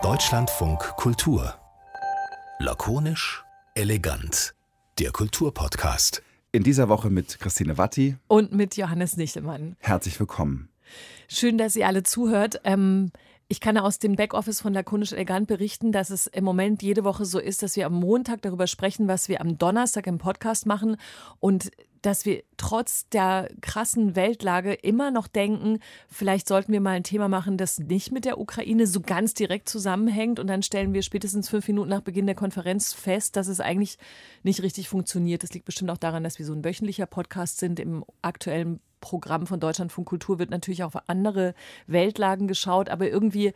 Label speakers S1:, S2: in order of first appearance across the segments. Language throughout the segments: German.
S1: Deutschlandfunk Kultur. Lakonisch, elegant. Der Kulturpodcast.
S2: In dieser Woche mit Christine Watti
S3: und mit Johannes Nichtemann.
S2: Herzlich willkommen.
S3: Schön, dass ihr alle zuhört. Ähm, ich kann aus dem Backoffice von Lakonisch Elegant berichten, dass es im Moment jede Woche so ist, dass wir am Montag darüber sprechen, was wir am Donnerstag im Podcast machen. Und dass wir trotz der krassen Weltlage immer noch denken, vielleicht sollten wir mal ein Thema machen, das nicht mit der Ukraine so ganz direkt zusammenhängt. Und dann stellen wir spätestens fünf Minuten nach Beginn der Konferenz fest, dass es eigentlich nicht richtig funktioniert. Das liegt bestimmt auch daran, dass wir so ein wöchentlicher Podcast sind. Im aktuellen Programm von Deutschlandfunk Kultur wird natürlich auch auf andere Weltlagen geschaut, aber irgendwie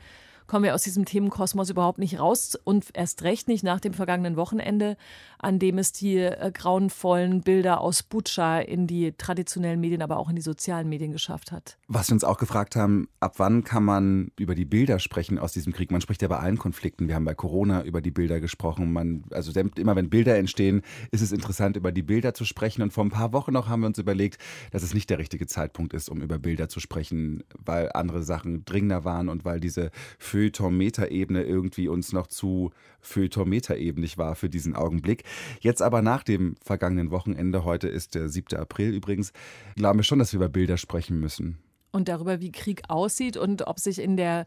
S3: kommen wir aus diesem Themenkosmos überhaupt nicht raus und erst recht nicht nach dem vergangenen Wochenende, an dem es die äh, grauenvollen Bilder aus Butscha in die traditionellen Medien, aber auch in die sozialen Medien geschafft hat.
S2: Was wir uns auch gefragt haben, ab wann kann man über die Bilder sprechen aus diesem Krieg? Man spricht ja bei allen Konflikten. Wir haben bei Corona über die Bilder gesprochen. Man, also immer wenn Bilder entstehen, ist es interessant, über die Bilder zu sprechen. Und vor ein paar Wochen noch haben wir uns überlegt, dass es nicht der richtige Zeitpunkt ist, um über Bilder zu sprechen, weil andere Sachen dringender waren und weil diese Feuilleton-Meta-Ebene irgendwie uns noch zu Feuilleton-Meta-ebenig war für diesen Augenblick. Jetzt aber nach dem vergangenen Wochenende, heute ist der 7. April übrigens, glauben wir schon, dass wir über Bilder sprechen müssen.
S3: Und darüber, wie Krieg aussieht und ob sich in der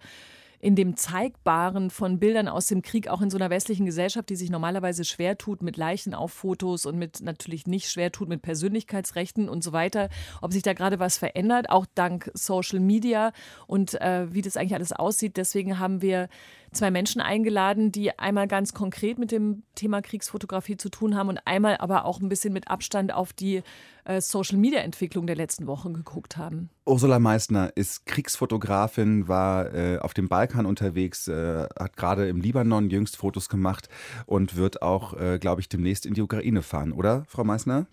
S3: in dem Zeigbaren von Bildern aus dem Krieg, auch in so einer westlichen Gesellschaft, die sich normalerweise schwer tut mit Leichen auf Fotos und mit natürlich nicht schwer tut mit Persönlichkeitsrechten und so weiter, ob sich da gerade was verändert, auch dank Social Media und äh, wie das eigentlich alles aussieht. Deswegen haben wir zwei Menschen eingeladen, die einmal ganz konkret mit dem Thema Kriegsfotografie zu tun haben und einmal aber auch ein bisschen mit Abstand auf die äh, Social-Media-Entwicklung der letzten Wochen geguckt haben.
S2: Ursula Meissner ist Kriegsfotografin, war äh, auf dem Balkan unterwegs, äh, hat gerade im Libanon jüngst Fotos gemacht und wird auch, äh, glaube ich, demnächst in die Ukraine fahren, oder, Frau Meissner?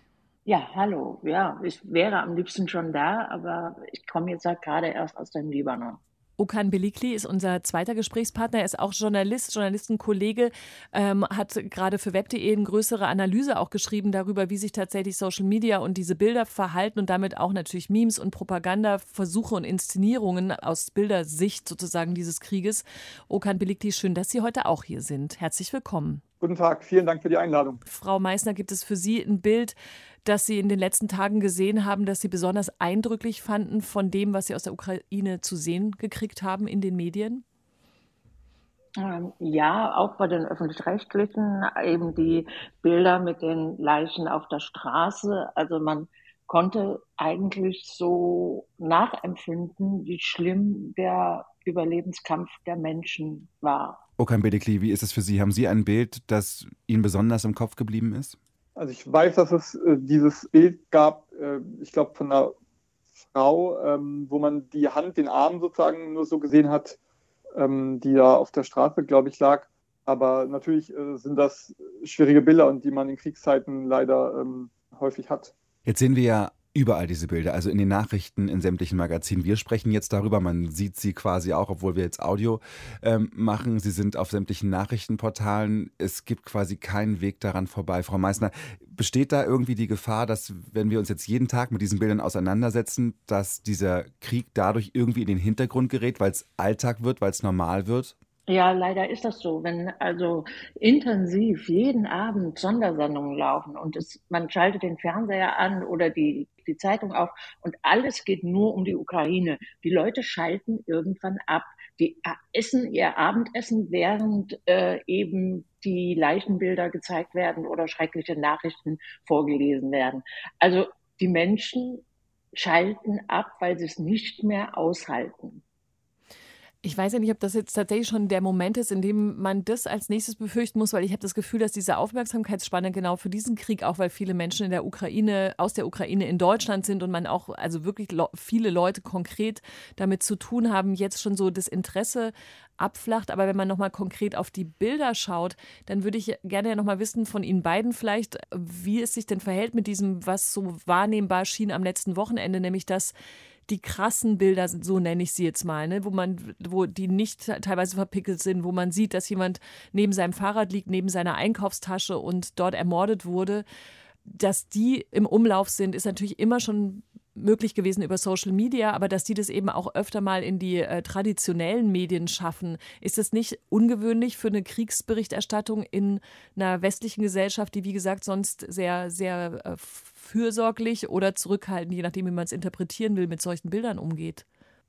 S4: Ja, hallo. Ja, ich wäre am liebsten schon da, aber ich komme jetzt halt gerade erst aus dem Libanon.
S3: Okan Belikli ist unser zweiter Gesprächspartner. Er ist auch Journalist, Journalistenkollege, ähm, hat gerade für web.de eine größere Analyse auch geschrieben darüber, wie sich tatsächlich Social Media und diese Bilder verhalten und damit auch natürlich Memes und Propagandaversuche und Inszenierungen aus Bildersicht sozusagen dieses Krieges. Okan Belikli, schön, dass Sie heute auch hier sind. Herzlich willkommen.
S5: Guten Tag, vielen Dank für die Einladung.
S3: Frau Meissner, gibt es für Sie ein Bild, das Sie in den letzten Tagen gesehen haben, das Sie besonders eindrücklich fanden von dem, was Sie aus der Ukraine zu sehen gekriegt haben in den Medien?
S4: Ähm, ja, auch bei den öffentlich-rechtlichen, eben die Bilder mit den Leichen auf der Straße. Also man konnte eigentlich so nachempfinden, wie schlimm der Überlebenskampf der Menschen war.
S2: Okan Bedekli, wie ist es für Sie? Haben Sie ein Bild, das Ihnen besonders im Kopf geblieben ist?
S5: Also ich weiß, dass es äh, dieses Bild gab, äh, ich glaube von einer Frau, ähm, wo man die Hand, den Arm sozusagen nur so gesehen hat, ähm, die da auf der Straße, glaube ich, lag. Aber natürlich äh, sind das schwierige Bilder und die man in Kriegszeiten leider ähm, häufig hat.
S2: Jetzt sehen wir ja überall diese Bilder, also in den Nachrichten, in sämtlichen Magazinen. Wir sprechen jetzt darüber, man sieht sie quasi auch, obwohl wir jetzt Audio ähm, machen. Sie sind auf sämtlichen Nachrichtenportalen. Es gibt quasi keinen Weg daran vorbei. Frau Meissner, besteht da irgendwie die Gefahr, dass wenn wir uns jetzt jeden Tag mit diesen Bildern auseinandersetzen, dass dieser Krieg dadurch irgendwie in den Hintergrund gerät, weil es Alltag wird, weil es normal wird?
S4: Ja, leider ist das so. Wenn also intensiv jeden Abend Sondersendungen laufen und es, man schaltet den Fernseher an oder die, die Zeitung auf und alles geht nur um die Ukraine. Die Leute schalten irgendwann ab. Die essen ihr Abendessen, während äh, eben die Leichenbilder gezeigt werden oder schreckliche Nachrichten vorgelesen werden. Also die Menschen schalten ab, weil sie es nicht mehr aushalten.
S3: Ich weiß ja nicht, ob das jetzt tatsächlich schon der Moment ist, in dem man das als nächstes befürchten muss, weil ich habe das Gefühl, dass diese Aufmerksamkeitsspanne genau für diesen Krieg, auch weil viele Menschen in der Ukraine, aus der Ukraine in Deutschland sind und man auch, also wirklich viele Leute konkret damit zu tun haben, jetzt schon so das Interesse abflacht. Aber wenn man nochmal konkret auf die Bilder schaut, dann würde ich gerne ja nochmal wissen von Ihnen beiden vielleicht, wie es sich denn verhält mit diesem, was so wahrnehmbar schien am letzten Wochenende, nämlich dass die krassen Bilder, so nenne ich sie jetzt mal, ne, wo man, wo die nicht teilweise verpickelt sind, wo man sieht, dass jemand neben seinem Fahrrad liegt, neben seiner Einkaufstasche und dort ermordet wurde, dass die im Umlauf sind, ist natürlich immer schon möglich gewesen über Social Media, aber dass die das eben auch öfter mal in die äh, traditionellen Medien schaffen. Ist das nicht ungewöhnlich für eine Kriegsberichterstattung in einer westlichen Gesellschaft, die wie gesagt sonst sehr, sehr äh, fürsorglich oder zurückhaltend, je nachdem, wie man es interpretieren will, mit solchen Bildern umgeht?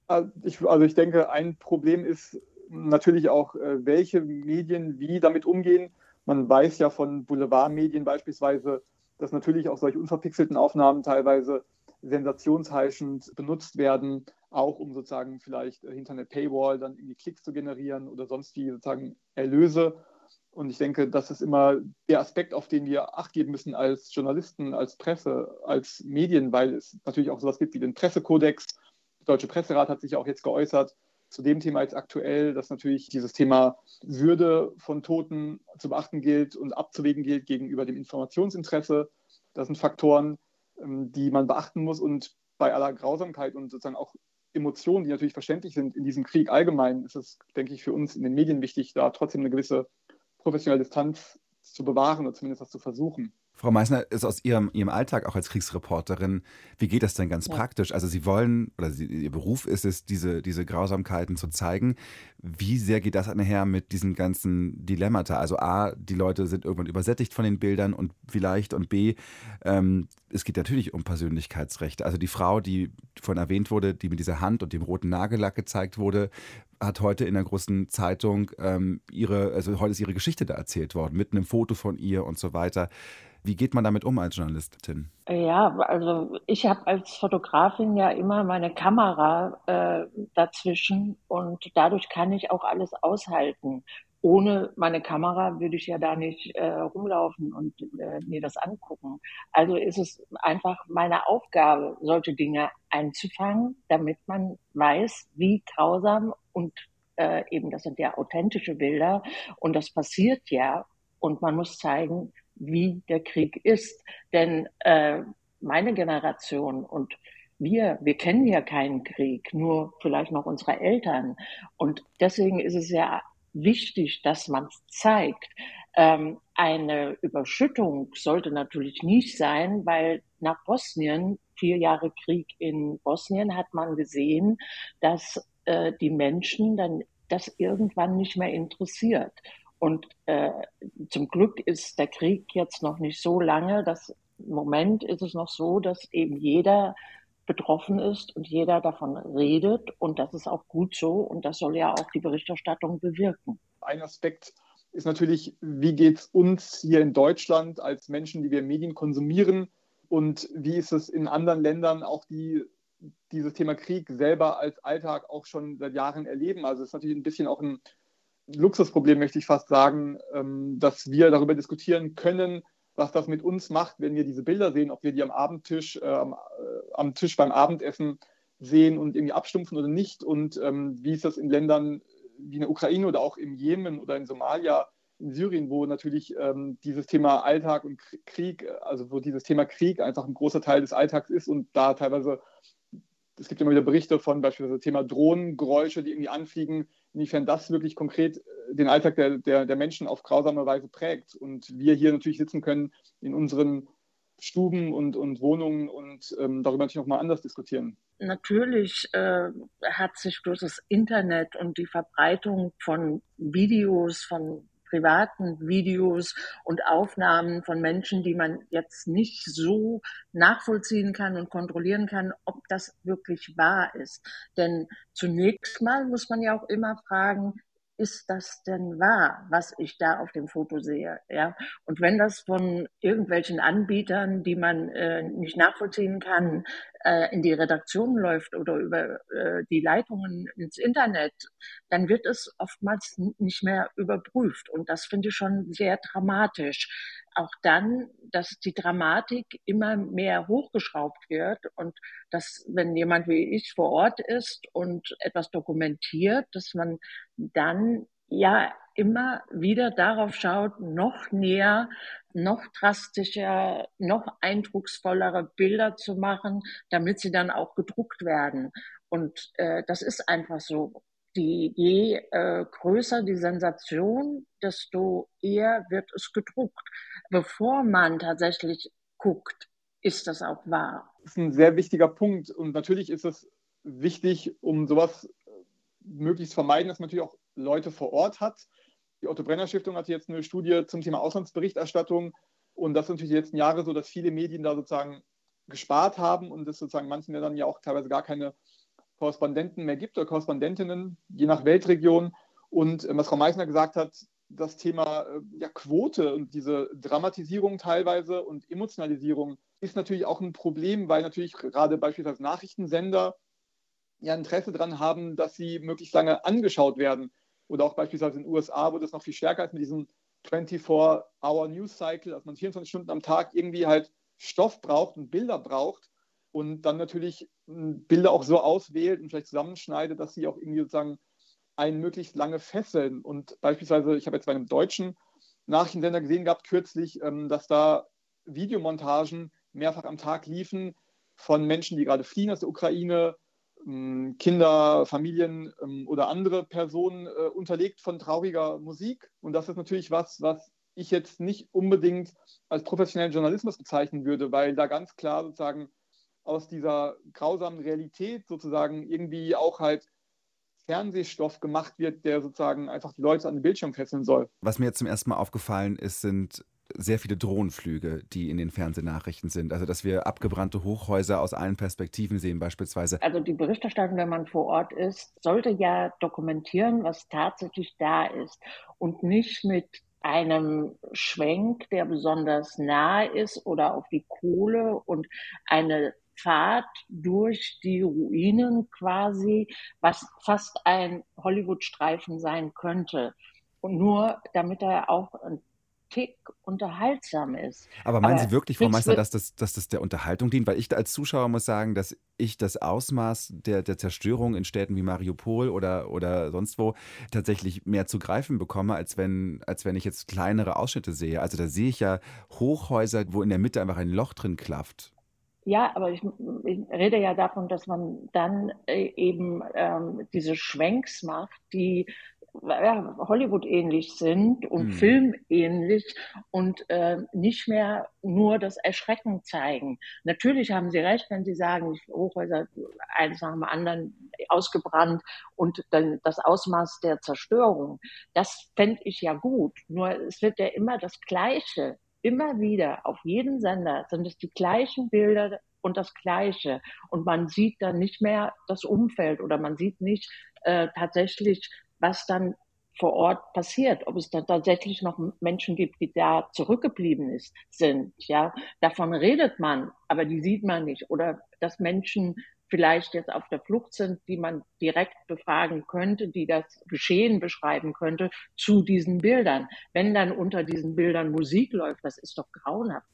S5: Also ich, also ich denke, ein Problem ist natürlich auch, äh, welche Medien wie damit umgehen. Man weiß ja von Boulevardmedien beispielsweise, dass natürlich auch solche unverpixelten Aufnahmen teilweise sensationsheischend benutzt werden, auch um sozusagen vielleicht hinter einer Paywall dann irgendwie Klicks zu generieren oder sonst wie sozusagen Erlöse. Und ich denke, das ist immer der Aspekt, auf den wir Acht geben müssen als Journalisten, als Presse, als Medien, weil es natürlich auch sowas gibt wie den Pressekodex. Der Deutsche Presserat hat sich ja auch jetzt geäußert zu dem Thema jetzt aktuell, dass natürlich dieses Thema Würde von Toten zu beachten gilt und abzuwägen gilt gegenüber dem Informationsinteresse. Das sind Faktoren, ähm, die man beachten muss und bei aller Grausamkeit und sozusagen auch Emotionen, die natürlich verständlich sind in diesem Krieg allgemein, ist es, denke ich, für uns in den Medien wichtig, da trotzdem eine gewisse professionelle Distanz zu bewahren oder zumindest das zu versuchen.
S2: Frau Meissner ist aus ihrem, ihrem Alltag auch als Kriegsreporterin. Wie geht das denn ganz ja. praktisch? Also Sie wollen, oder Sie, Ihr Beruf ist es, diese, diese Grausamkeiten zu zeigen. Wie sehr geht das einher mit diesen ganzen Dilemmata? Also A, die Leute sind irgendwann übersättigt von den Bildern und vielleicht und B, ähm, es geht natürlich um Persönlichkeitsrechte. Also die Frau, die vorhin erwähnt wurde, die mit dieser Hand und dem roten Nagellack gezeigt wurde, hat heute in der großen Zeitung ähm, ihre, also heute ist ihre Geschichte da erzählt worden, mit einem Foto von ihr und so weiter. Wie geht man damit um als Journalistin?
S4: Ja, also ich habe als Fotografin ja immer meine Kamera äh, dazwischen und dadurch kann ich auch alles aushalten. Ohne meine Kamera würde ich ja da nicht äh, rumlaufen und äh, mir das angucken. Also ist es einfach meine Aufgabe, solche Dinge einzufangen, damit man weiß, wie grausam und äh, eben das sind ja authentische Bilder und das passiert ja und man muss zeigen, wie der Krieg ist. Denn äh, meine Generation und wir, wir kennen ja keinen Krieg, nur vielleicht noch unsere Eltern. Und deswegen ist es ja wichtig, dass man es zeigt. Ähm, eine Überschüttung sollte natürlich nicht sein, weil nach Bosnien, vier Jahre Krieg in Bosnien, hat man gesehen, dass äh, die Menschen dann das irgendwann nicht mehr interessiert. Und äh, zum Glück ist der Krieg jetzt noch nicht so lange. Das, Im Moment ist es noch so, dass eben jeder betroffen ist und jeder davon redet. Und das ist auch gut so. Und das soll ja auch die Berichterstattung bewirken.
S5: Ein Aspekt ist natürlich, wie geht es uns hier in Deutschland als Menschen, die wir Medien konsumieren? Und wie ist es in anderen Ländern, auch die dieses Thema Krieg selber als Alltag auch schon seit Jahren erleben? Also es ist natürlich ein bisschen auch ein Luxusproblem, möchte ich fast sagen, ähm, dass wir darüber diskutieren können, was das mit uns macht, wenn wir diese Bilder sehen, ob wir die am Abendtisch, äh, am, äh, am, Tisch beim Abendessen sehen und irgendwie abstumpfen oder nicht. Und ähm, wie ist das in Ländern wie in der Ukraine oder auch im Jemen oder in Somalia, in Syrien, wo natürlich ähm, dieses Thema Alltag und Krieg, also wo dieses Thema Krieg einfach ein großer Teil des Alltags ist und da teilweise es gibt immer wieder Berichte von beispielsweise Thema Drohnengeräusche, die irgendwie anfliegen, inwiefern das wirklich konkret äh, den Alltag der, der, der Menschen auf grausame Weise prägt. Und wir hier natürlich sitzen können in unseren Stuben und, und Wohnungen und ähm, darüber natürlich nochmal anders diskutieren.
S4: Natürlich äh, hat sich durch das Internet und die Verbreitung von Videos, von privaten Videos und Aufnahmen von Menschen, die man jetzt nicht so nachvollziehen kann und kontrollieren kann, ob das wirklich wahr ist. Denn zunächst mal muss man ja auch immer fragen, ist das denn wahr, was ich da auf dem Foto sehe? Ja, und wenn das von irgendwelchen Anbietern, die man äh, nicht nachvollziehen kann, äh, in die Redaktion läuft oder über äh, die Leitungen ins Internet, dann wird es oftmals nicht mehr überprüft. Und das finde ich schon sehr dramatisch. Auch dann, dass die Dramatik immer mehr hochgeschraubt wird und dass, wenn jemand wie ich vor Ort ist und etwas dokumentiert, dass man dann ja immer wieder darauf schaut, noch näher, noch drastischer, noch eindrucksvollere Bilder zu machen, damit sie dann auch gedruckt werden. Und äh, das ist einfach so. Die, je äh, größer die Sensation, desto eher wird es gedruckt, bevor man tatsächlich guckt, ist das auch wahr?
S5: Das ist ein sehr wichtiger Punkt. Und natürlich ist es wichtig, um sowas möglichst vermeiden, dass man natürlich auch Leute vor Ort hat. Die Otto Brenner Stiftung hatte jetzt eine Studie zum Thema Auslandsberichterstattung. Und das ist natürlich die letzten Jahre so, dass viele Medien da sozusagen gespart haben und es sozusagen manchen Ländern ja auch teilweise gar keine Korrespondenten mehr gibt oder Korrespondentinnen, je nach Weltregion. Und äh, was Frau Meissner gesagt hat, das Thema äh, ja, Quote und diese Dramatisierung teilweise und Emotionalisierung ist natürlich auch ein Problem, weil natürlich gerade beispielsweise Nachrichtensender ja Interesse daran haben, dass sie möglichst lange angeschaut werden. Oder auch beispielsweise in den USA, wo das noch viel stärker ist mit diesem 24-Hour News Cycle, dass man 24 Stunden am Tag irgendwie halt Stoff braucht und Bilder braucht und dann natürlich hm, Bilder auch so auswählt und vielleicht zusammenschneidet, dass sie auch irgendwie sozusagen einen möglichst lange fesseln. Und beispielsweise, ich habe jetzt bei einem deutschen Nachrichtensender gesehen gehabt kürzlich, ähm, dass da Videomontagen mehrfach am Tag liefen von Menschen, die gerade fliehen aus der Ukraine, Kinder, Familien ähm, oder andere Personen äh, unterlegt von trauriger Musik. Und das ist natürlich was, was ich jetzt nicht unbedingt als professionellen Journalismus bezeichnen würde, weil da ganz klar sozusagen aus dieser grausamen Realität sozusagen irgendwie auch halt Fernsehstoff gemacht wird, der sozusagen einfach die Leute an den Bildschirm fesseln soll.
S2: Was mir jetzt zum ersten Mal aufgefallen ist, sind sehr viele Drohnenflüge, die in den Fernsehnachrichten sind. Also, dass wir abgebrannte Hochhäuser aus allen Perspektiven sehen, beispielsweise.
S4: Also, die Berichterstattung, wenn man vor Ort ist, sollte ja dokumentieren, was tatsächlich da ist und nicht mit einem Schwenk, der besonders nah ist oder auf die Kohle und eine Fahrt durch die Ruinen quasi, was fast ein Hollywood-Streifen sein könnte. Und nur damit er auch ein Tick unterhaltsam ist.
S2: Aber meinen Aber Sie wirklich, Frau Meister, dass das, dass das der Unterhaltung dient? Weil ich als Zuschauer muss sagen, dass ich das Ausmaß der, der Zerstörung in Städten wie Mariupol oder, oder sonst wo tatsächlich mehr zu greifen bekomme, als wenn, als wenn ich jetzt kleinere Ausschnitte sehe. Also da sehe ich ja Hochhäuser, wo in der Mitte einfach ein Loch drin klafft.
S4: Ja, aber ich, ich, rede ja davon, dass man dann äh, eben ähm, diese Schwenks macht, die ja, Hollywood-ähnlich sind und hm. filmähnlich und äh, nicht mehr nur das Erschrecken zeigen. Natürlich haben Sie recht, wenn Sie sagen, Hochhäuser eines nach dem anderen ausgebrannt und dann das Ausmaß der Zerstörung. Das fände ich ja gut. Nur es wird ja immer das Gleiche. Immer wieder auf jedem Sender sind es die gleichen Bilder und das Gleiche. Und man sieht dann nicht mehr das Umfeld oder man sieht nicht äh, tatsächlich was dann vor Ort passiert, ob es da tatsächlich noch Menschen gibt, die da zurückgeblieben ist, sind. Ja, davon redet man, aber die sieht man nicht. Oder dass Menschen vielleicht jetzt auf der Flucht sind, die man direkt befragen könnte, die das Geschehen beschreiben könnte zu diesen Bildern. Wenn dann unter diesen Bildern Musik läuft, das ist doch grauenhaft.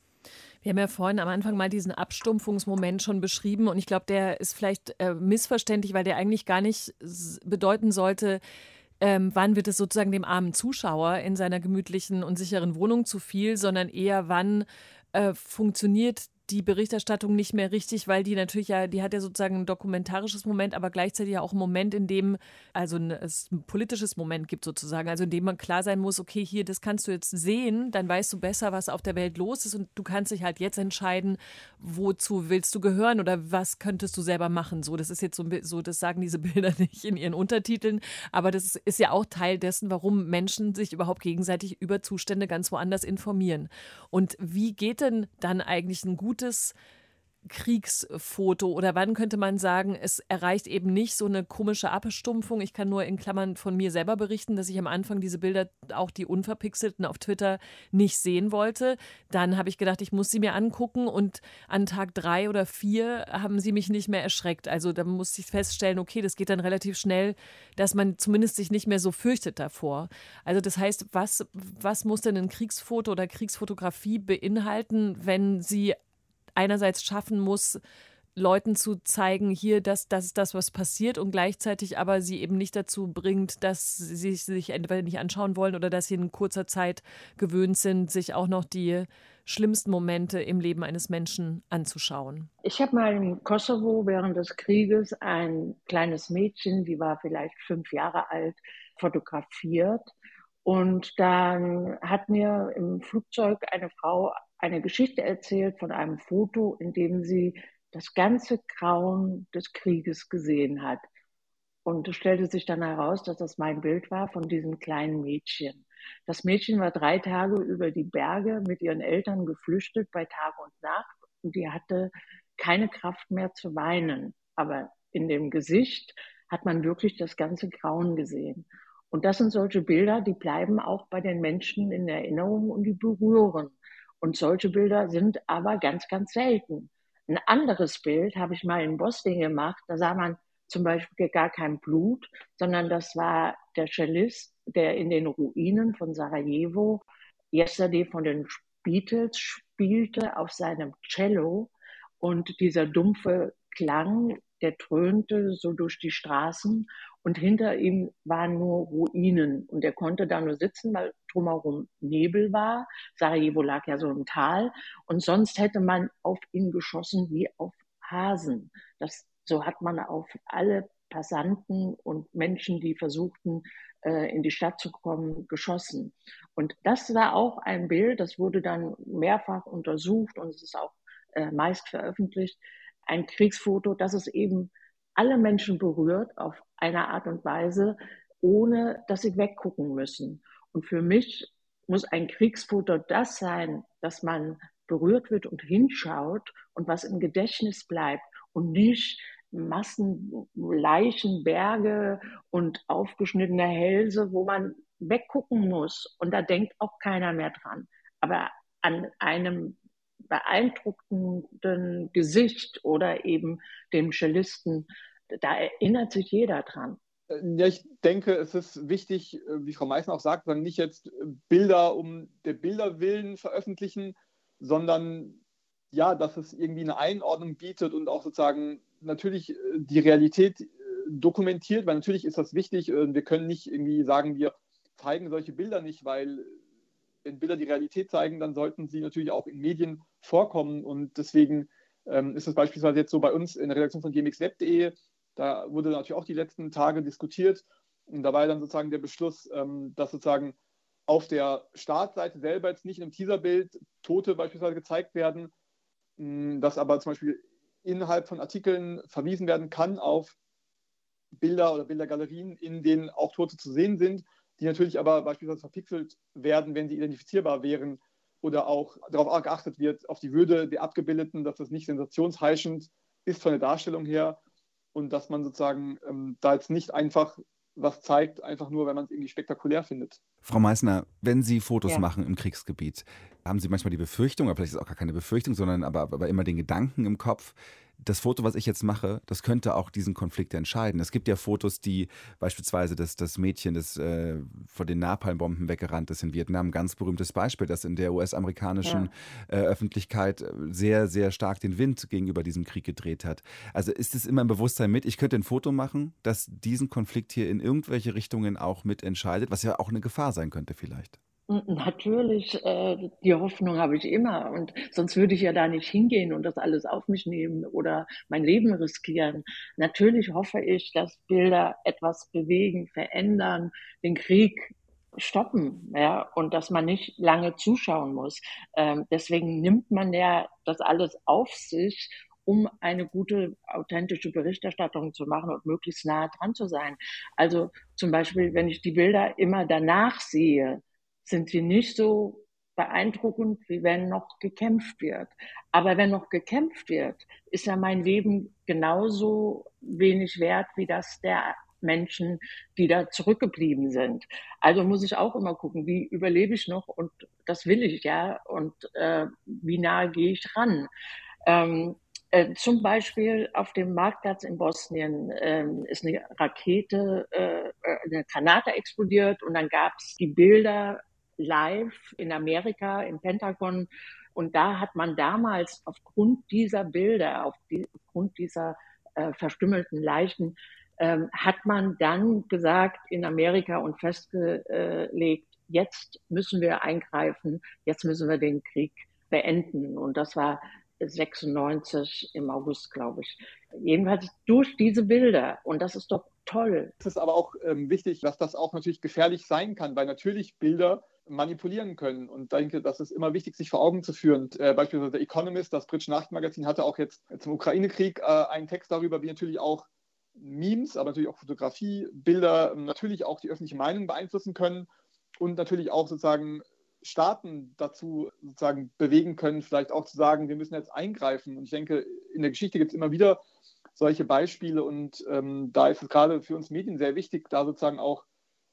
S3: Wir haben ja vorhin am Anfang mal diesen Abstumpfungsmoment schon beschrieben und ich glaube, der ist vielleicht äh, missverständlich, weil der eigentlich gar nicht bedeuten sollte, ähm, wann wird es sozusagen dem armen Zuschauer in seiner gemütlichen und sicheren Wohnung zu viel, sondern eher wann äh, funktioniert die Berichterstattung nicht mehr richtig, weil die natürlich ja, die hat ja sozusagen ein dokumentarisches Moment, aber gleichzeitig ja auch ein Moment, in dem, also ein, es ein politisches Moment gibt sozusagen, also in dem man klar sein muss, okay, hier, das kannst du jetzt sehen, dann weißt du besser, was auf der Welt los ist und du kannst dich halt jetzt entscheiden, wozu willst du gehören oder was könntest du selber machen. So, das ist jetzt so, so das sagen diese Bilder nicht in ihren Untertiteln, aber das ist ja auch Teil dessen, warum Menschen sich überhaupt gegenseitig über Zustände ganz woanders informieren. Und wie geht denn dann eigentlich ein gutes gutes Kriegsfoto oder wann könnte man sagen, es erreicht eben nicht so eine komische Abstumpfung. Ich kann nur in Klammern von mir selber berichten, dass ich am Anfang diese Bilder, auch die unverpixelten auf Twitter, nicht sehen wollte. Dann habe ich gedacht, ich muss sie mir angucken und an Tag drei oder vier haben sie mich nicht mehr erschreckt. Also da musste ich feststellen, okay, das geht dann relativ schnell, dass man zumindest sich nicht mehr so fürchtet davor. Also das heißt, was, was muss denn ein Kriegsfoto oder Kriegsfotografie beinhalten, wenn sie einerseits schaffen muss, Leuten zu zeigen, hier, dass das ist das, was passiert und gleichzeitig aber sie eben nicht dazu bringt, dass sie sich entweder nicht anschauen wollen oder dass sie in kurzer Zeit gewöhnt sind, sich auch noch die schlimmsten Momente im Leben eines Menschen anzuschauen.
S4: Ich habe mal im Kosovo während des Krieges ein kleines Mädchen, die war vielleicht fünf Jahre alt, fotografiert. Und dann hat mir im Flugzeug eine Frau eine Geschichte erzählt von einem Foto, in dem sie das ganze Grauen des Krieges gesehen hat. Und es stellte sich dann heraus, dass das mein Bild war von diesem kleinen Mädchen. Das Mädchen war drei Tage über die Berge mit ihren Eltern geflüchtet bei Tag und Nacht und die hatte keine Kraft mehr zu weinen. Aber in dem Gesicht hat man wirklich das ganze Grauen gesehen. Und das sind solche Bilder, die bleiben auch bei den Menschen in Erinnerung und die berühren. Und solche Bilder sind aber ganz, ganz selten. Ein anderes Bild habe ich mal in Bosnien gemacht. Da sah man zum Beispiel gar kein Blut, sondern das war der Cellist, der in den Ruinen von Sarajevo Yesterday von den Beatles spielte auf seinem Cello und dieser dumpfe Klang, der dröhnte so durch die Straßen und hinter ihm waren nur Ruinen und er konnte da nur sitzen, weil drumherum Nebel war. Sarajevo lag ja so im Tal und sonst hätte man auf ihn geschossen wie auf Hasen. Das, so hat man auf alle Passanten und Menschen, die versuchten, äh, in die Stadt zu kommen, geschossen. Und das war auch ein Bild, das wurde dann mehrfach untersucht und es ist auch äh, meist veröffentlicht, ein Kriegsfoto, das es eben alle Menschen berührt auf eine Art und Weise, ohne dass sie weggucken müssen. Und für mich muss ein Kriegsfoto das sein, dass man berührt wird und hinschaut und was im Gedächtnis bleibt und nicht Massen, Leichen, Berge und aufgeschnittene Hälse, wo man weggucken muss. Und da denkt auch keiner mehr dran. Aber an einem beeindruckenden Gesicht oder eben dem Cellisten, da erinnert sich jeder dran.
S5: Ja, ich denke, es ist wichtig, wie Frau Meißner auch sagt, nicht jetzt Bilder um der Bilder willen veröffentlichen, sondern ja, dass es irgendwie eine Einordnung bietet und auch sozusagen natürlich die Realität äh, dokumentiert, weil natürlich ist das wichtig. Wir können nicht irgendwie sagen, wir zeigen solche Bilder nicht, weil wenn Bilder die Realität zeigen, dann sollten sie natürlich auch in Medien vorkommen. Und deswegen ähm, ist es beispielsweise jetzt so bei uns in der Redaktion von gmxweb.de, da wurde natürlich auch die letzten Tage diskutiert. Und da war dann sozusagen der Beschluss, ähm, dass sozusagen auf der Startseite selber jetzt nicht in einem Teaserbild Tote beispielsweise gezeigt werden, mh, dass aber zum Beispiel innerhalb von Artikeln verwiesen werden kann auf Bilder oder Bildergalerien, in denen auch Tote zu sehen sind die natürlich aber beispielsweise verpixelt werden, wenn sie identifizierbar wären oder auch darauf geachtet wird, auf die Würde der Abgebildeten, dass das nicht sensationsheischend ist von der Darstellung her und dass man sozusagen ähm, da jetzt nicht einfach was zeigt, einfach nur, wenn man es irgendwie spektakulär findet.
S2: Frau Meissner, wenn Sie Fotos ja. machen im Kriegsgebiet, haben Sie manchmal die Befürchtung, oder vielleicht ist es auch gar keine Befürchtung, sondern aber, aber immer den Gedanken im Kopf, das Foto, was ich jetzt mache, das könnte auch diesen Konflikt entscheiden. Es gibt ja Fotos, die beispielsweise das, das Mädchen, das äh, vor den Napalmbomben weggerannt ist in Vietnam, ganz berühmtes Beispiel, das in der US-amerikanischen ja. äh, Öffentlichkeit sehr, sehr stark den Wind gegenüber diesem Krieg gedreht hat. Also ist es immer im Bewusstsein mit, ich könnte ein Foto machen, das diesen Konflikt hier in irgendwelche Richtungen auch mitentscheidet, was ja auch eine Gefahr sein könnte vielleicht.
S4: Natürlich, äh, die Hoffnung habe ich immer. Und sonst würde ich ja da nicht hingehen und das alles auf mich nehmen oder mein Leben riskieren. Natürlich hoffe ich, dass Bilder etwas bewegen, verändern, den Krieg stoppen, ja, und dass man nicht lange zuschauen muss. Ähm, deswegen nimmt man ja das alles auf sich, um eine gute, authentische Berichterstattung zu machen und möglichst nah dran zu sein. Also zum Beispiel, wenn ich die Bilder immer danach sehe, sind sie nicht so beeindruckend, wie wenn noch gekämpft wird. Aber wenn noch gekämpft wird, ist ja mein Leben genauso wenig wert wie das der Menschen, die da zurückgeblieben sind. Also muss ich auch immer gucken, wie überlebe ich noch und das will ich ja und äh, wie nahe gehe ich ran. Ähm, äh, zum Beispiel auf dem Marktplatz in Bosnien äh, ist eine Rakete, äh, äh, eine Granate explodiert und dann gab es die Bilder live in Amerika im Pentagon. Und da hat man damals aufgrund dieser Bilder, aufgrund dieser äh, verstümmelten Leichen, ähm, hat man dann gesagt in Amerika und festgelegt, jetzt müssen wir eingreifen, jetzt müssen wir den Krieg beenden. Und das war 96 im August, glaube ich. Jedenfalls durch diese Bilder. Und das ist doch toll.
S5: Es ist aber auch ähm, wichtig, dass das auch natürlich gefährlich sein kann, weil natürlich Bilder manipulieren können. Und denke, das ist immer wichtig, sich vor Augen zu führen. Äh, beispielsweise der Economist, das britische Nachrichtenmagazin, hatte auch jetzt zum Ukraine-Krieg äh, einen Text darüber, wie natürlich auch Memes, aber natürlich auch Fotografie, Bilder, ähm, natürlich auch die öffentliche Meinung beeinflussen können und natürlich auch sozusagen Staaten dazu sozusagen bewegen können, vielleicht auch zu sagen, wir müssen jetzt eingreifen. Und ich denke, in der Geschichte gibt es immer wieder solche Beispiele und ähm, da ist es gerade für uns Medien sehr wichtig, da sozusagen auch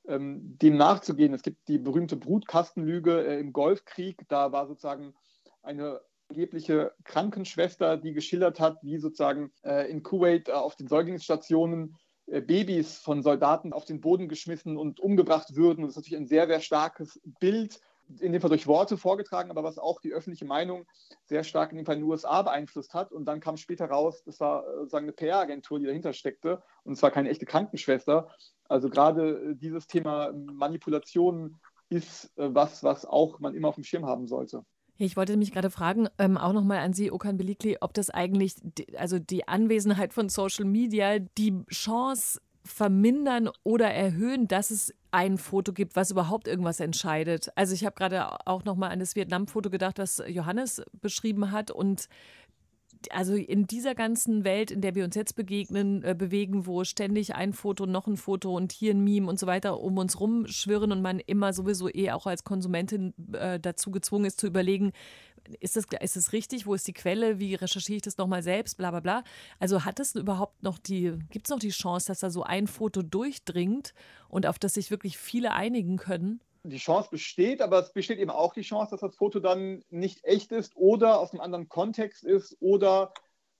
S5: ähm, dem nachzugehen. Es gibt die berühmte Brutkastenlüge äh, im Golfkrieg. Da war sozusagen eine angebliche Krankenschwester, die geschildert hat, wie sozusagen äh, in Kuwait äh, auf den Säuglingsstationen äh, Babys von Soldaten auf den Boden geschmissen und umgebracht würden. Das ist natürlich ein sehr, sehr starkes Bild, in dem Fall durch Worte vorgetragen, aber was auch die öffentliche Meinung sehr stark in dem Fall in den USA beeinflusst hat. Und dann kam später raus, das war äh, sozusagen eine PR-Agentur, die dahinter steckte und zwar keine echte Krankenschwester. Also gerade äh, dieses Thema Manipulation ist was, was auch man immer auf dem Schirm haben sollte.
S3: Ich wollte mich gerade fragen, ähm, auch nochmal an Sie, Okan Belikli, ob das eigentlich, also die Anwesenheit von Social Media, die Chance vermindern oder erhöhen, dass es ein Foto gibt, was überhaupt irgendwas entscheidet. Also ich habe gerade auch nochmal an das Vietnam-Foto gedacht, das Johannes beschrieben hat und also in dieser ganzen Welt, in der wir uns jetzt begegnen, äh, bewegen, wo ständig ein Foto, noch ein Foto und hier ein Meme und so weiter um uns rumschwirren und man immer sowieso eh auch als Konsumentin äh, dazu gezwungen ist zu überlegen, ist das, ist das richtig? Wo ist die Quelle? Wie recherchiere ich das nochmal selbst? Bla bla bla. Also hat es überhaupt noch die, gibt es noch die Chance, dass da so ein Foto durchdringt und auf das sich wirklich viele einigen können?
S5: die Chance besteht, aber es besteht eben auch die Chance, dass das Foto dann nicht echt ist oder aus einem anderen Kontext ist oder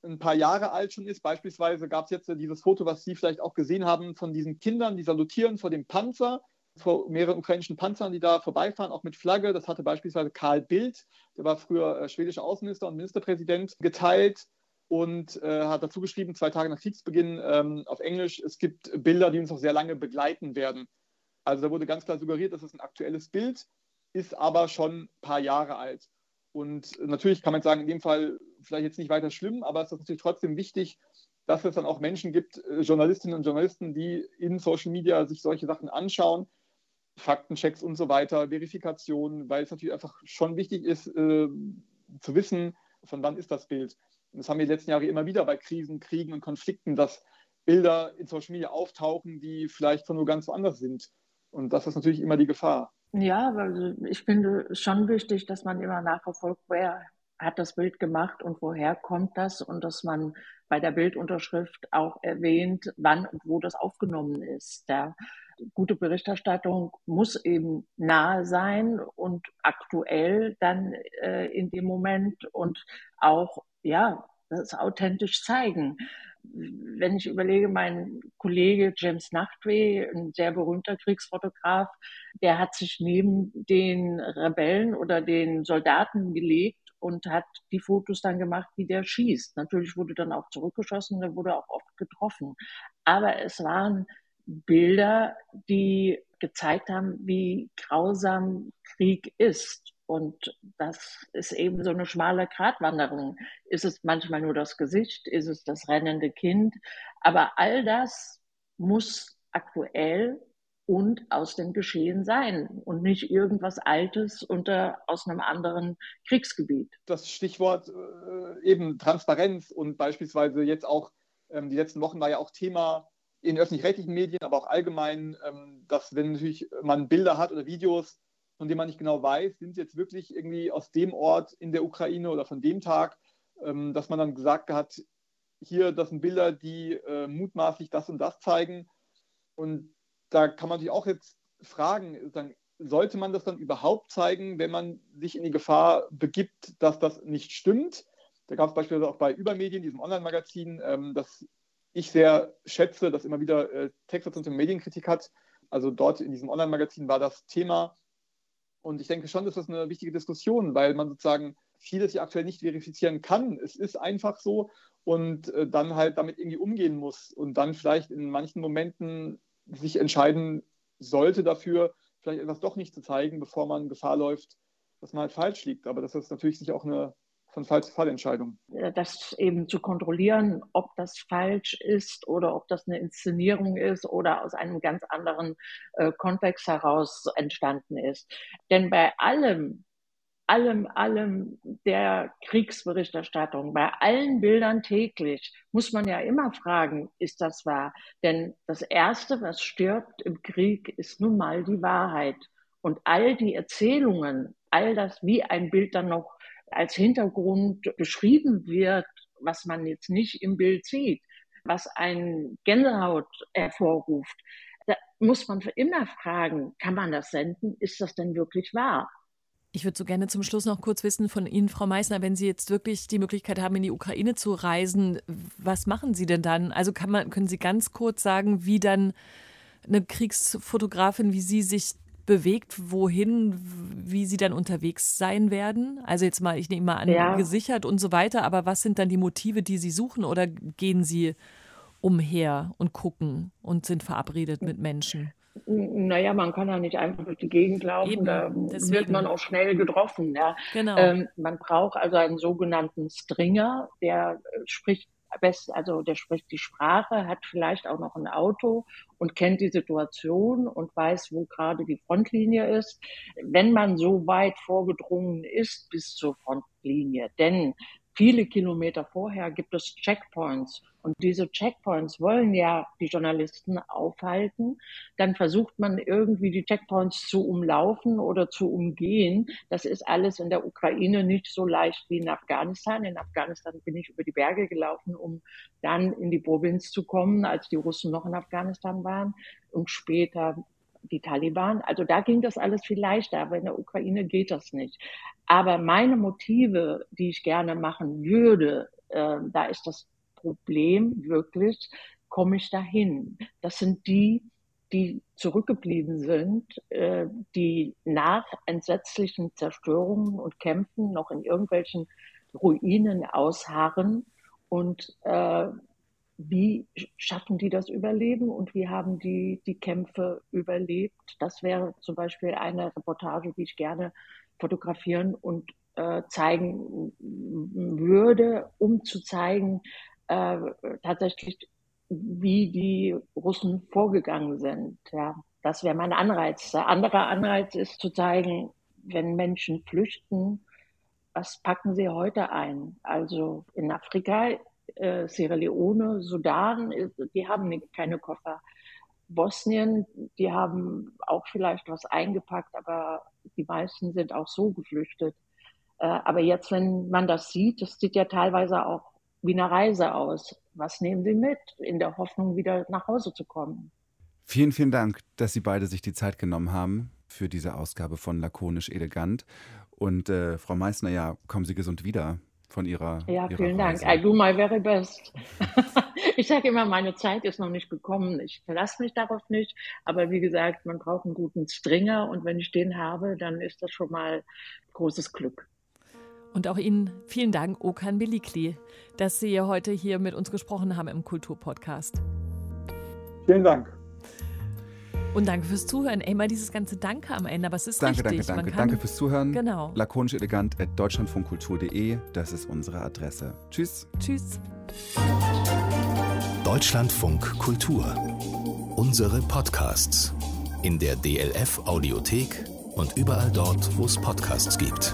S5: ein paar Jahre alt schon ist. Beispielsweise gab es jetzt dieses Foto, was Sie vielleicht auch gesehen haben, von diesen Kindern, die salutieren vor dem Panzer, vor mehreren ukrainischen Panzern, die da vorbeifahren, auch mit Flagge. Das hatte beispielsweise Karl Bildt, der war früher äh, schwedischer Außenminister und Ministerpräsident, geteilt und äh, hat dazu geschrieben, zwei Tage nach Kriegsbeginn ähm, auf Englisch, es gibt Bilder, die uns noch sehr lange begleiten werden. Also da wurde ganz klar suggeriert, dass es ein aktuelles Bild ist, aber schon ein paar Jahre alt. Und natürlich kann man sagen, in dem Fall vielleicht jetzt nicht weiter schlimm, aber es ist natürlich trotzdem wichtig, dass es dann auch Menschen gibt, äh, Journalistinnen und Journalisten, die in Social Media sich solche Sachen anschauen, Faktenchecks und so weiter, Verifikation, weil es natürlich einfach schon wichtig ist, äh, zu wissen, von wann ist das Bild. Und das haben wir die letzten Jahre immer wieder bei Krisen, Kriegen und Konflikten, dass Bilder in Social Media auftauchen, die vielleicht von nur ganz woanders sind. Und das ist natürlich immer die Gefahr.
S4: Ja, weil ich finde schon wichtig, dass man immer nachverfolgt, wer hat das Bild gemacht und woher kommt das und dass man bei der Bildunterschrift auch erwähnt, wann und wo das aufgenommen ist. Der gute Berichterstattung muss eben nahe sein und aktuell dann äh, in dem Moment und auch ja das authentisch zeigen wenn ich überlege, mein Kollege James Nachtwey, ein sehr berühmter Kriegsfotograf, der hat sich neben den Rebellen oder den Soldaten gelegt und hat die Fotos dann gemacht, wie der schießt. Natürlich wurde dann auch zurückgeschossen, der wurde auch oft getroffen. Aber es waren Bilder, die gezeigt haben, wie grausam Krieg ist. Und das ist eben so eine schmale Gratwanderung. Ist es manchmal nur das Gesicht? Ist es das rennende Kind? Aber all das muss aktuell und aus dem Geschehen sein und nicht irgendwas Altes unter, aus einem anderen Kriegsgebiet.
S5: Das Stichwort äh, eben Transparenz und beispielsweise jetzt auch, ähm, die letzten Wochen war ja auch Thema in öffentlich-rechtlichen Medien, aber auch allgemein, ähm, dass wenn natürlich man Bilder hat oder Videos, von dem man nicht genau weiß, sind sie jetzt wirklich irgendwie aus dem Ort in der Ukraine oder von dem Tag, ähm, dass man dann gesagt hat, hier, das sind Bilder, die äh, mutmaßlich das und das zeigen. Und da kann man sich auch jetzt fragen, dann, sollte man das dann überhaupt zeigen, wenn man sich in die Gefahr begibt, dass das nicht stimmt? Da gab es beispielsweise auch bei Übermedien, diesem Online-Magazin, ähm, das ich sehr schätze, das immer wieder äh, Texte zum Medienkritik hat. Also dort in diesem Online-Magazin war das Thema und ich denke schon, dass das eine wichtige Diskussion, weil man sozusagen vieles ja aktuell nicht verifizieren kann. Es ist einfach so und äh, dann halt damit irgendwie umgehen muss und dann vielleicht in manchen Momenten sich entscheiden sollte dafür, vielleicht etwas doch nicht zu zeigen, bevor man Gefahr läuft, dass man halt falsch liegt. Aber das ist natürlich sich auch eine von Fall-zu-Fall-Entscheidungen.
S4: Das eben zu kontrollieren, ob das falsch ist oder ob das eine Inszenierung ist oder aus einem ganz anderen äh, Kontext heraus entstanden ist. Denn bei allem, allem, allem der Kriegsberichterstattung, bei allen Bildern täglich, muss man ja immer fragen, ist das wahr? Denn das Erste, was stirbt im Krieg, ist nun mal die Wahrheit. Und all die Erzählungen, all das, wie ein Bild dann noch als Hintergrund beschrieben wird, was man jetzt nicht im Bild sieht, was ein Gänsehaut hervorruft, da muss man immer fragen, kann man das senden? Ist das denn wirklich wahr?
S3: Ich würde so gerne zum Schluss noch kurz wissen von Ihnen, Frau Meissner, wenn Sie jetzt wirklich die Möglichkeit haben, in die Ukraine zu reisen, was machen Sie denn dann? Also kann man, können Sie ganz kurz sagen, wie dann eine Kriegsfotografin wie Sie sich bewegt, wohin, wie Sie dann unterwegs sein werden? Also jetzt mal, ich nehme mal an, ja. gesichert und so weiter, aber was sind dann die Motive, die Sie suchen oder gehen Sie umher und gucken und sind verabredet mit Menschen?
S4: Naja, man kann ja nicht einfach durch die Gegend laufen, Eben, da deswegen. wird man auch schnell getroffen. Ja. Genau. Ähm, man braucht also einen sogenannten Stringer, der spricht best, also der spricht die Sprache, hat vielleicht auch noch ein Auto und kennt die Situation und weiß, wo gerade die Frontlinie ist. Wenn man so weit vorgedrungen ist bis zur Frontlinie, denn viele Kilometer vorher gibt es Checkpoints und diese Checkpoints wollen ja die Journalisten aufhalten. Dann versucht man irgendwie die Checkpoints zu umlaufen oder zu umgehen. Das ist alles in der Ukraine nicht so leicht wie in Afghanistan. In Afghanistan bin ich über die Berge gelaufen, um dann in die Provinz zu kommen, als die Russen noch in Afghanistan waren und später die Taliban. Also da ging das alles viel leichter, aber in der Ukraine geht das nicht. Aber meine Motive, die ich gerne machen würde, äh, da ist das Problem wirklich, komme ich dahin? Das sind die, die zurückgeblieben sind, äh, die nach entsetzlichen Zerstörungen und Kämpfen noch in irgendwelchen Ruinen ausharren und äh, wie schaffen die das Überleben und wie haben die die Kämpfe überlebt? Das wäre zum Beispiel eine Reportage, die ich gerne fotografieren und äh, zeigen würde, um zu zeigen, äh, tatsächlich, wie die Russen vorgegangen sind. Ja, das wäre mein Anreiz. Der andere Anreiz ist zu zeigen, wenn Menschen flüchten, was packen sie heute ein? Also in Afrika äh, Sierra Leone, Sudan, die haben keine Koffer. Bosnien, die haben auch vielleicht was eingepackt, aber die meisten sind auch so geflüchtet. Äh, aber jetzt, wenn man das sieht, das sieht ja teilweise auch wie eine Reise aus. Was nehmen Sie mit, in der Hoffnung, wieder nach Hause zu kommen?
S2: Vielen, vielen Dank, dass Sie beide sich die Zeit genommen haben für diese Ausgabe von Lakonisch Elegant. Und äh, Frau Meissner, ja, kommen Sie gesund wieder von Ihrer
S4: Ja,
S2: ihrer
S4: vielen Reise. Dank. I do my very best. ich sage immer, meine Zeit ist noch nicht gekommen. Ich verlasse mich darauf nicht. Aber wie gesagt, man braucht einen guten Stringer. Und wenn ich den habe, dann ist das schon mal großes Glück.
S3: Und auch Ihnen vielen Dank, Okan Belikli, dass Sie heute hier mit uns gesprochen haben im Kulturpodcast.
S5: Vielen Dank.
S3: Und danke fürs Zuhören. Ey, mal dieses ganze Danke am Ende, aber es ist
S2: danke,
S3: richtig.
S2: Danke, danke, danke fürs Zuhören.
S3: Genau.
S2: Lakonisch elegant at deutschlandfunkkultur.de, das ist unsere Adresse. Tschüss.
S3: Tschüss.
S1: Deutschlandfunk Kultur. Unsere Podcasts in der DLF Audiothek und überall dort, wo es Podcasts gibt.